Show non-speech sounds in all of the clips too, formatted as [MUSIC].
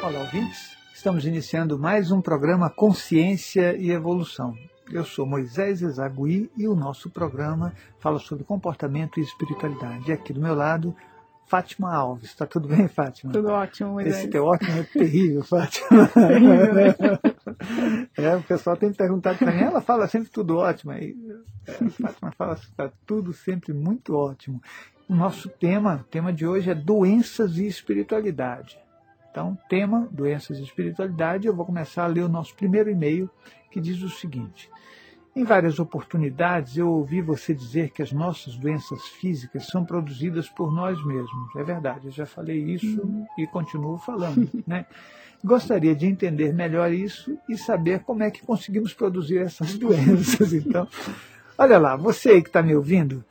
Olá, ouvintes. Estamos iniciando mais um programa Consciência e Evolução. Eu sou Moisés Ezagui e o nosso programa fala sobre comportamento e espiritualidade. E aqui do meu lado, Fátima Alves. Está tudo bem, Fátima? Tudo ótimo, Moisés. Esse teu ótimo é terrível, [LAUGHS] Fátima. é, o pessoal tem perguntado para mim, ela fala sempre tudo ótimo. Aí, é, Fátima fala está tudo sempre muito ótimo. O nosso tema, o tema de hoje é doenças e espiritualidade. Então, tema, doenças e espiritualidade, eu vou começar a ler o nosso primeiro e-mail, que diz o seguinte. Em várias oportunidades eu ouvi você dizer que as nossas doenças físicas são produzidas por nós mesmos. É verdade, eu já falei isso uhum. e continuo falando. [LAUGHS] Né? Gostaria de entender melhor isso e saber como é que conseguimos produzir essas [LAUGHS] doenças. Então, olha lá, você que está me ouvindo,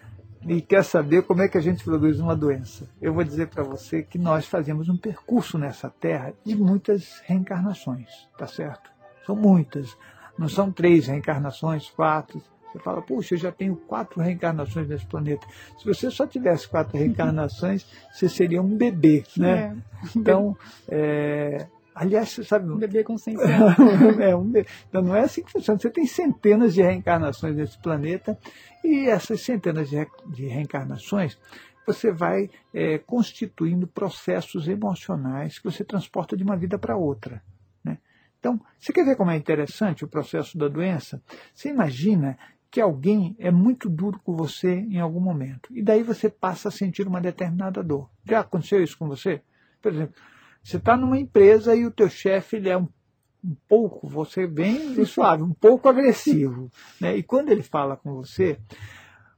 e quer saber como é que a gente produz uma doença. Eu vou dizer para você que nós fazemos um percurso nessa terra de muitas reencarnações, tá certo? São muitas. Não são três reencarnações, quatro. Você fala, puxa, eu já tenho quatro reencarnações nesse planeta. Se você só tivesse quatro [LAUGHS] reencarnações, você seria um bebê, né? É. Então, é, Aliás, você sabe. Um bebê com 100 [LAUGHS] anos. é, um bebê. Então não é assim que funciona. Você tem centenas de reencarnações nesse planeta e essas centenas de, de reencarnações você vai é, constituindo processos emocionais que você transporta de uma vida para outra. Né? Então, você quer ver como é interessante o processo da doença? Você imagina que alguém é muito duro com você em algum momento e daí você passa a sentir uma determinada dor. Já aconteceu isso com você? Por exemplo, você está numa empresa e o teu chefe ele é um, um pouco, você bem suave, um pouco agressivo. Né? E quando ele fala com você,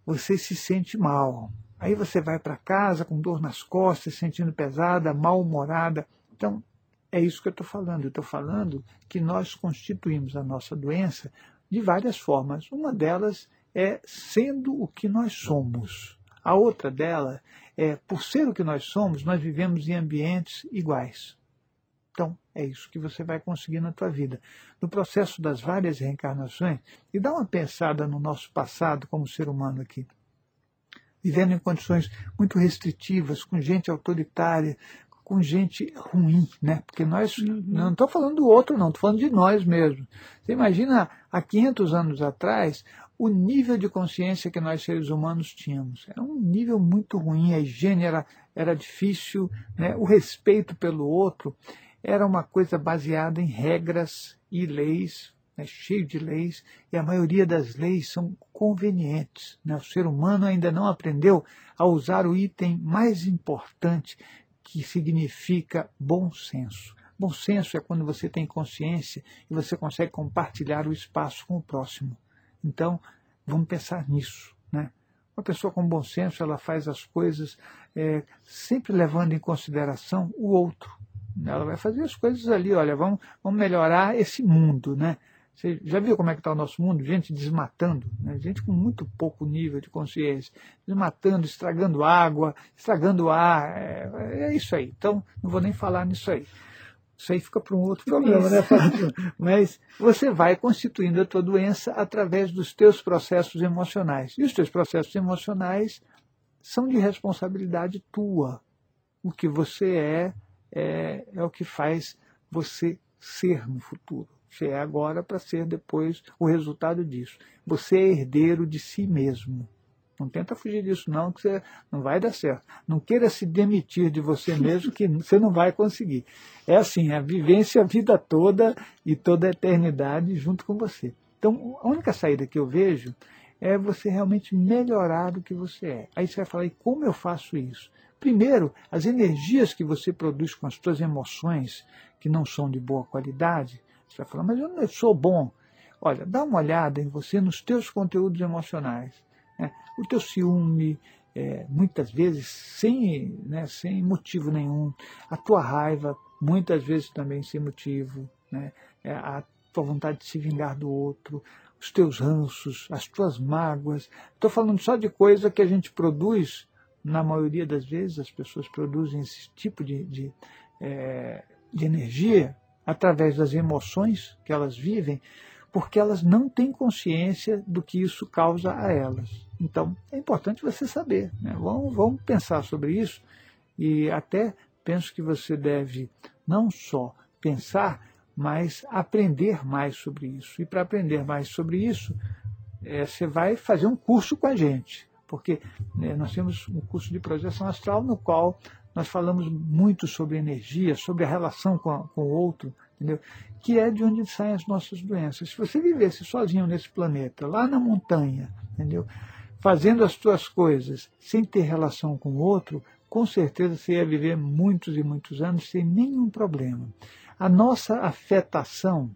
você se sente mal. Aí você vai para casa com dor nas costas, sentindo pesada, mal-humorada. Então, é isso que eu estou falando. Eu estou falando que nós constituímos a nossa doença de várias formas. Uma delas é sendo o que nós somos. A outra dela é, por ser o que nós somos, nós vivemos em ambientes iguais. Então, é isso que você vai conseguir na tua vida. No processo das várias reencarnações, e dá uma pensada no nosso passado como ser humano aqui. Vivendo em condições muito restritivas, com gente autoritária, com gente ruim, né? Porque nós, uhum. não estou falando do outro, não, estou falando de nós mesmos. Você imagina, há 500 anos atrás, o nível de consciência que nós seres humanos tínhamos. Era um nível muito ruim, a higiene era, era difícil, né? o respeito pelo outro era uma coisa baseada em regras e leis, né? cheio de leis, e a maioria das leis são convenientes. Né? O ser humano ainda não aprendeu a usar o item mais importante, que significa bom senso. Bom senso é quando você tem consciência e você consegue compartilhar o espaço com o próximo. Então, vamos pensar nisso. Né? Uma pessoa com bom senso, ela faz as coisas é, sempre levando em consideração o outro. Ela vai fazer as coisas ali, olha, vamos, vamos melhorar esse mundo, né? Você já viu como é que está o nosso mundo? Gente desmatando, né? gente com muito pouco nível de consciência, desmatando, estragando água, estragando ar, é, é isso aí. Então, não vou nem falar nisso aí. Isso aí fica para um outro problema, né, Fábio? [LAUGHS] Mas você vai constituindo a tua doença através dos teus processos emocionais. E os teus processos emocionais são de responsabilidade tua. O que você é, é, é o que faz você ser no futuro. Você é agora para ser depois o resultado disso. Você é herdeiro de si mesmo. Não tenta fugir disso, não, que você não vai dar certo. Não queira se demitir de você [LAUGHS] mesmo, que você não vai conseguir. É assim, a vivência a vida toda e toda a eternidade junto com você. Então, a única saída que eu vejo é você realmente melhorar do que você é. Aí você vai falar, e como eu faço isso? Primeiro, as energias que você produz com as suas emoções, que não são de boa qualidade, você vai falar, mas eu não sou bom. Olha, dá uma olhada em você nos teus conteúdos emocionais. O teu ciúme, é, muitas vezes sem, né, sem motivo nenhum. A tua raiva, muitas vezes também sem motivo. Né? É, a tua vontade de se vingar do outro, os teus ranços, as tuas mágoas. Estou falando só de coisa que a gente produz, na maioria das vezes as pessoas produzem esse tipo de, de, é, de energia através das emoções que elas vivem, porque elas não têm consciência do que isso causa a elas. Então, é importante você saber. Né? Vamos, vamos pensar sobre isso e até penso que você deve, não só pensar, mas aprender mais sobre isso. E para aprender mais sobre isso, é, você vai fazer um curso com a gente, porque né, nós temos um curso de projeção astral no qual nós falamos muito sobre energia, sobre a relação com, a, com o outro, entendeu? que é de onde saem as nossas doenças. Se você vivesse sozinho nesse planeta, lá na montanha, entendeu? Fazendo as suas coisas sem ter relação com o outro, com certeza você ia viver muitos e muitos anos sem nenhum problema. A nossa afetação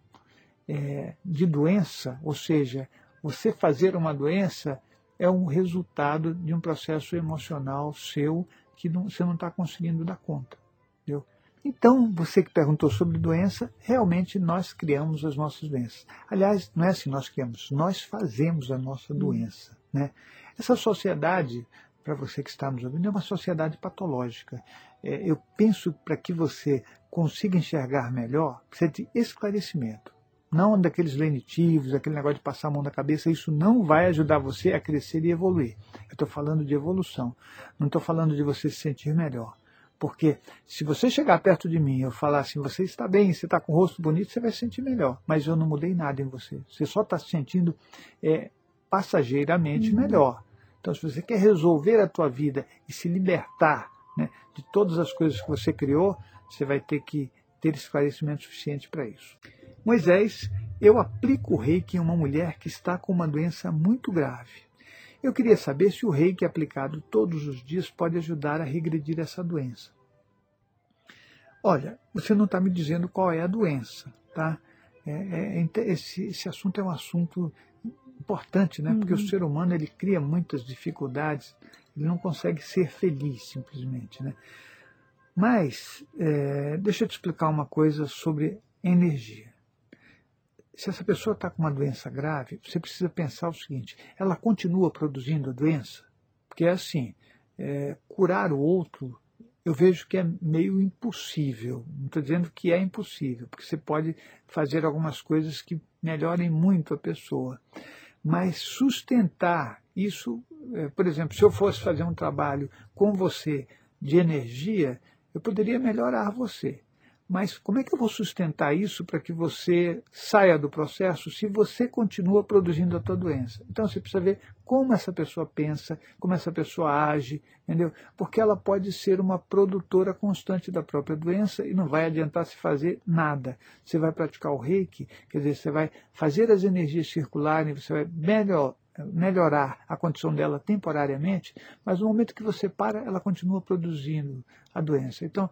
é, de doença, ou seja, você fazer uma doença, é um resultado de um processo emocional seu que não, você não está conseguindo dar conta. Entendeu? Então, você que perguntou sobre doença, realmente nós criamos as nossas doenças. Aliás, não é assim nós criamos, nós fazemos a nossa doença. Né? Essa sociedade, para você que está nos ouvindo, é uma sociedade patológica. É, eu penso para que você consiga enxergar melhor, precisa de esclarecimento. Não daqueles lenitivos, aquele negócio de passar a mão na cabeça, isso não vai ajudar você a crescer e evoluir. Eu estou falando de evolução, não estou falando de você se sentir melhor. Porque se você chegar perto de mim e eu falar assim, você está bem, você está com o rosto bonito, você vai se sentir melhor. Mas eu não mudei nada em você. Você só está se sentindo é, passageiramente uhum. melhor. Então, se você quer resolver a tua vida e se libertar né, de todas as coisas que você criou, você vai ter que ter esclarecimento suficiente para isso. Moisés, eu aplico o reiki em uma mulher que está com uma doença muito grave. Eu queria saber se o reiki aplicado todos os dias pode ajudar a regredir essa doença. Olha, você não está me dizendo qual é a doença, tá? É, é, é esse, esse assunto é um assunto importante, né? Porque o uhum. ser humano ele cria muitas dificuldades, ele não consegue ser feliz simplesmente, né? Mas é, deixa eu te explicar uma coisa sobre energia. Se essa pessoa está com uma doença grave, você precisa pensar o seguinte: ela continua produzindo a doença? Porque é assim, é, curar o outro eu vejo que é meio impossível. Não estou dizendo que é impossível, porque você pode fazer algumas coisas que melhorem muito a pessoa. Mas sustentar isso, é, por exemplo, se eu fosse fazer um trabalho com você de energia, eu poderia melhorar você. Mas como é que eu vou sustentar isso para que você saia do processo se você continua produzindo a tua doença? Então você precisa ver como essa pessoa pensa, como essa pessoa age, entendeu? Porque ela pode ser uma produtora constante da própria doença e não vai adiantar se fazer nada. Você vai praticar o reiki, quer dizer, você vai fazer as energias circularem, você vai melhor, melhorar a condição dela temporariamente, mas no momento que você para, ela continua produzindo a doença. Então,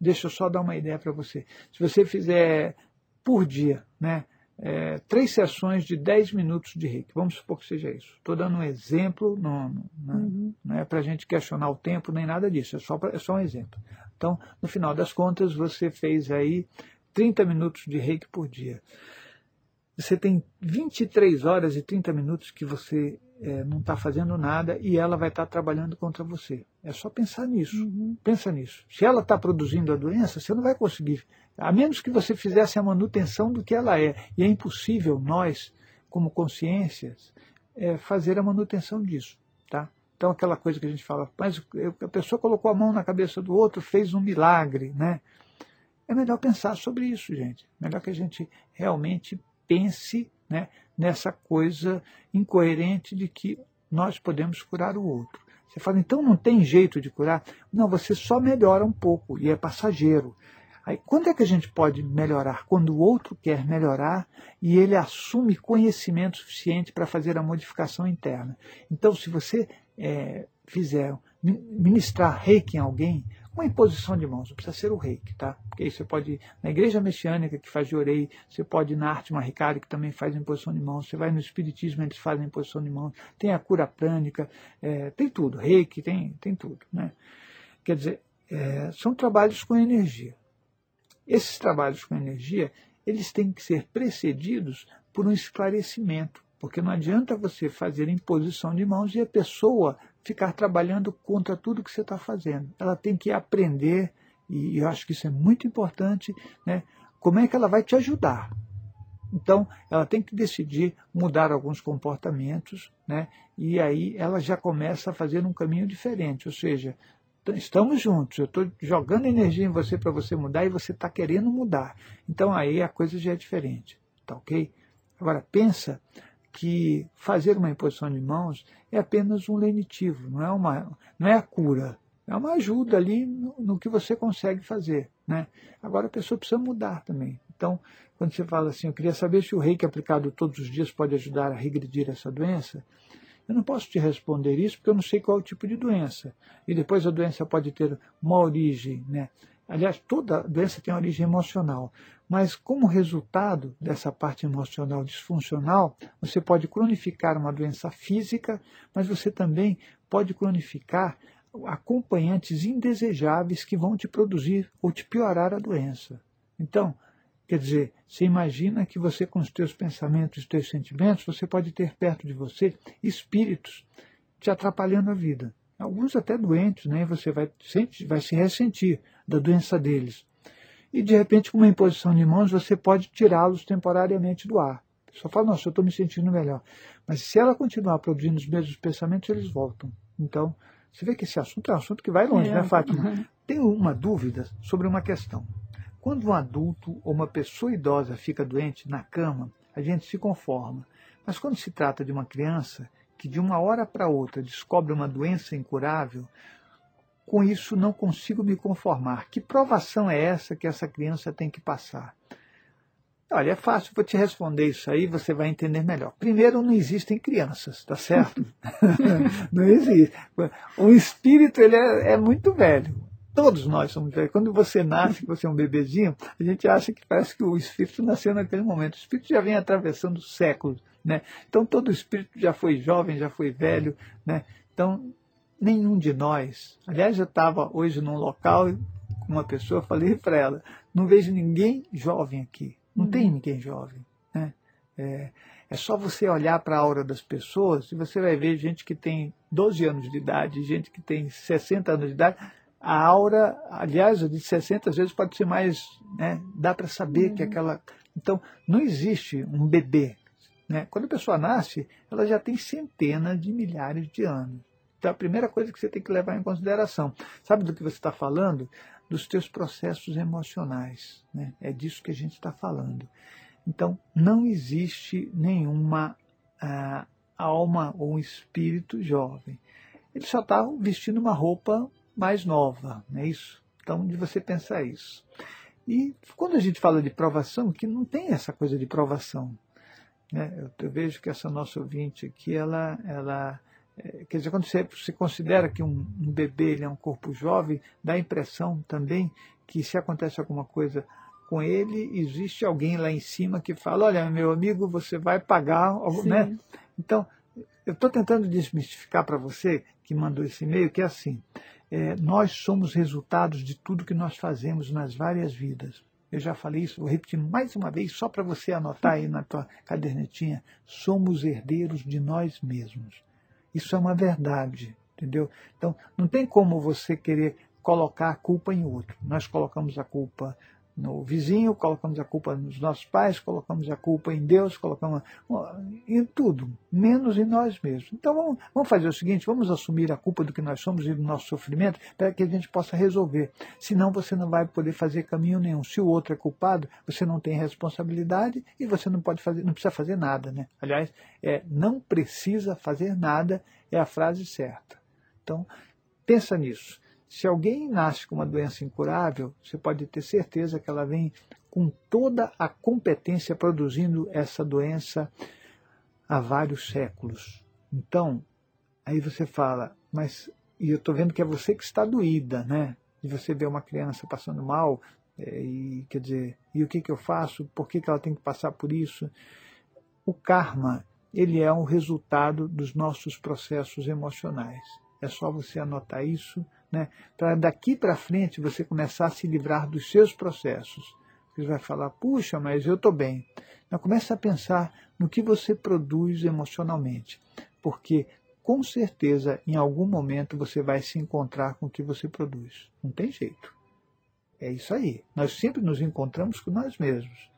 Deixa eu só dar uma ideia para você. Se você fizer por dia, né, é, três sessões de 10 minutos de reiki, vamos supor que seja isso. Estou dando um exemplo, não, não, uhum. não é para a gente questionar o tempo nem nada disso, é só, pra, é só um exemplo. Então, no final das contas, você fez aí 30 minutos de reiki por dia. Você tem 23 horas e 30 minutos que você é, não está fazendo nada e ela vai estar tá trabalhando contra você. É só pensar nisso. Uhum. Pensa nisso. Se ela está produzindo a doença, você não vai conseguir. A menos que você fizesse a manutenção do que ela é. E é impossível nós, como consciências, é, fazer a manutenção disso. Tá? Então aquela coisa que a gente fala, mas a pessoa colocou a mão na cabeça do outro, fez um milagre. Né? É melhor pensar sobre isso, gente. Melhor que a gente realmente pense né, nessa coisa incoerente de que nós podemos curar o outro. Você fala, então não tem jeito de curar? Não, você só melhora um pouco e é passageiro. Aí, quando é que a gente pode melhorar? Quando o outro quer melhorar e ele assume conhecimento suficiente para fazer a modificação interna. Então, se você é, fizer ministrar reiki em alguém, uma imposição de mãos, não precisa ser o reiki, tá? Porque aí você pode na igreja messiânica que faz de orei, você pode ir na arte maricária que também faz imposição de mãos, você vai no espiritismo, eles fazem imposição de mãos, tem a cura prânica, é, tem tudo, reiki, tem, tem tudo, né? Quer dizer, é, são trabalhos com energia. Esses trabalhos com energia, eles têm que ser precedidos por um esclarecimento, porque não adianta você fazer imposição de mãos e a pessoa ficar trabalhando contra tudo que você está fazendo. Ela tem que aprender, e eu acho que isso é muito importante, né, como é que ela vai te ajudar. Então, ela tem que decidir mudar alguns comportamentos, né, e aí ela já começa a fazer um caminho diferente, ou seja, estamos juntos, eu estou jogando energia em você para você mudar e você está querendo mudar. Então aí a coisa já é diferente, tá ok? Agora pensa que fazer uma imposição de mãos é apenas um lenitivo, não é, uma, não é a cura, é uma ajuda ali no, no que você consegue fazer. Né? Agora a pessoa precisa mudar também. Então, quando você fala assim, eu queria saber se o reiki aplicado todos os dias pode ajudar a regredir essa doença, eu não posso te responder isso porque eu não sei qual é o tipo de doença. E depois a doença pode ter uma origem, né? Aliás, toda doença tem origem emocional. Mas como resultado dessa parte emocional disfuncional, você pode cronificar uma doença física, mas você também pode cronificar acompanhantes indesejáveis que vão te produzir ou te piorar a doença. Então, quer dizer, você imagina que você, com os teus pensamentos e os teus sentimentos, você pode ter perto de você espíritos te atrapalhando a vida. Alguns até doentes, né? Você vai, vai se ressentir da doença deles. E de repente, com uma imposição de mãos, você pode tirá-los temporariamente do ar. A pessoa fala, nossa, eu estou me sentindo melhor. Mas se ela continuar produzindo os mesmos pensamentos, eles voltam. Então, você vê que esse assunto é um assunto que vai longe, é. né, Fátima? Uhum. [LAUGHS] Tenho uma dúvida sobre uma questão. Quando um adulto ou uma pessoa idosa fica doente na cama, a gente se conforma. Mas quando se trata de uma criança que de uma hora para outra descobre uma doença incurável, com isso não consigo me conformar. Que provação é essa que essa criança tem que passar? Olha, é fácil, vou te responder isso aí, você vai entender melhor. Primeiro, não existem crianças, tá certo? [LAUGHS] não existe. O espírito ele é, é, muito velho. Todos nós somos velhos. Quando você nasce, você é um bebezinho, a gente acha que parece que o espírito nasceu naquele momento. O espírito já vem atravessando séculos, né? Então todo espírito já foi jovem, já foi velho, né? Então nenhum de nós. Aliás, eu estava hoje num local com uma pessoa, falei para ela, não vejo ninguém jovem aqui. Não uhum. tem ninguém jovem. Né? É, é só você olhar para a aura das pessoas e você vai ver gente que tem 12 anos de idade, gente que tem 60 anos de idade. A aura, aliás, de 60 às vezes pode ser mais. Né? Dá para saber uhum. que aquela. Então, não existe um bebê. Né? Quando a pessoa nasce, ela já tem centenas de milhares de anos. Então, a primeira coisa que você tem que levar em consideração. Sabe do que você está falando? dos teus processos emocionais. Né? É disso que a gente está falando. Então, não existe nenhuma ah, alma ou espírito jovem. Ele só está vestindo uma roupa mais nova, não é isso? Então, de você pensar isso. E quando a gente fala de provação, que não tem essa coisa de provação. Né? Eu, eu vejo que essa nossa ouvinte aqui, ela, ela quer dizer, quando você, você considera que um, um bebê ele é um corpo jovem, dá a impressão também que se acontece alguma coisa com ele, existe alguém lá em cima que fala, olha, meu amigo, você vai pagar, né? Então, eu estou tentando desmistificar para você, que mandou esse e-mail, que é assim, é, nós somos resultados de tudo que nós fazemos nas várias vidas. Eu já falei isso, vou repetir mais uma vez, só para você anotar aí na tua cadernetinha. Somos herdeiros de nós mesmos. Isso é uma verdade, entendeu? Então, não tem como você querer colocar a culpa em outro. Nós colocamos a culpa no vizinho, colocamos a culpa nos nossos pais, colocamos a culpa em Deus, colocamos em tudo, menos em nós mesmos. Então vamos, vamos fazer o seguinte, vamos assumir a culpa do que nós somos e do nosso sofrimento para que a gente possa resolver. Senão você não vai poder fazer caminho nenhum. Se o outro é culpado, você não tem responsabilidade e você não pode fazer, não precisa fazer nada, né? Aliás, é não precisa fazer nada é a frase certa. Então, pensa nisso. Se alguém nasce com uma doença incurável, você pode ter certeza que ela vem com toda a competência produzindo essa doença há vários séculos. Então, aí você fala, mas e eu estou vendo que é você que está doída, né? De você ver uma criança passando mal, é, e quer dizer, e o que, que eu faço? Por que, que ela tem que passar por isso? O karma, ele é um resultado dos nossos processos emocionais. É só você anotar isso né? para daqui para frente você começar a se livrar dos seus processos. Você vai falar, puxa, mas eu estou bem. Então, começa a pensar no que você produz emocionalmente, porque com certeza em algum momento você vai se encontrar com o que você produz. Não tem jeito. É isso aí. Nós sempre nos encontramos com nós mesmos.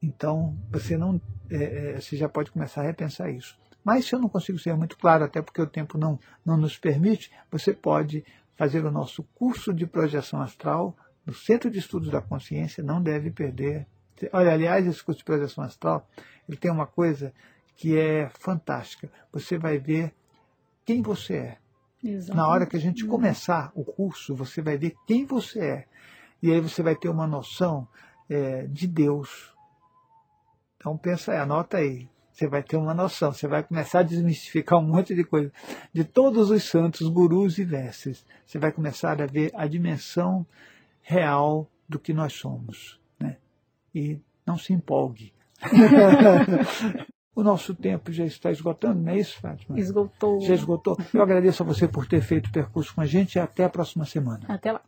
Então você não, é, é você já pode começar a repensar isso. Mas se eu não consigo ser muito claro, até porque o tempo não, não nos permite, você pode fazer o nosso curso de projeção astral no Centro de Estudos da Consciência, não deve perder. Olha, aliás, esse curso de projeção astral, ele tem uma coisa que é fantástica. Você vai ver quem você é. Na hora que a gente começar o curso, você vai ver quem você é. E aí você vai ter uma noção é, de Deus. Então pensa aí, anota aí. Você vai ter uma noção, você vai começar a desmistificar um monte de coisa. De todos os santos, gurus e mestres, você vai começar a ver a dimensão real do que nós somos. Né? E não se empolgue. [LAUGHS] o nosso tempo já está esgotando, não é isso, Fátima? Esgotou. Já esgotou. Eu agradeço a você por ter feito o percurso com a gente e até a próxima semana. Até lá.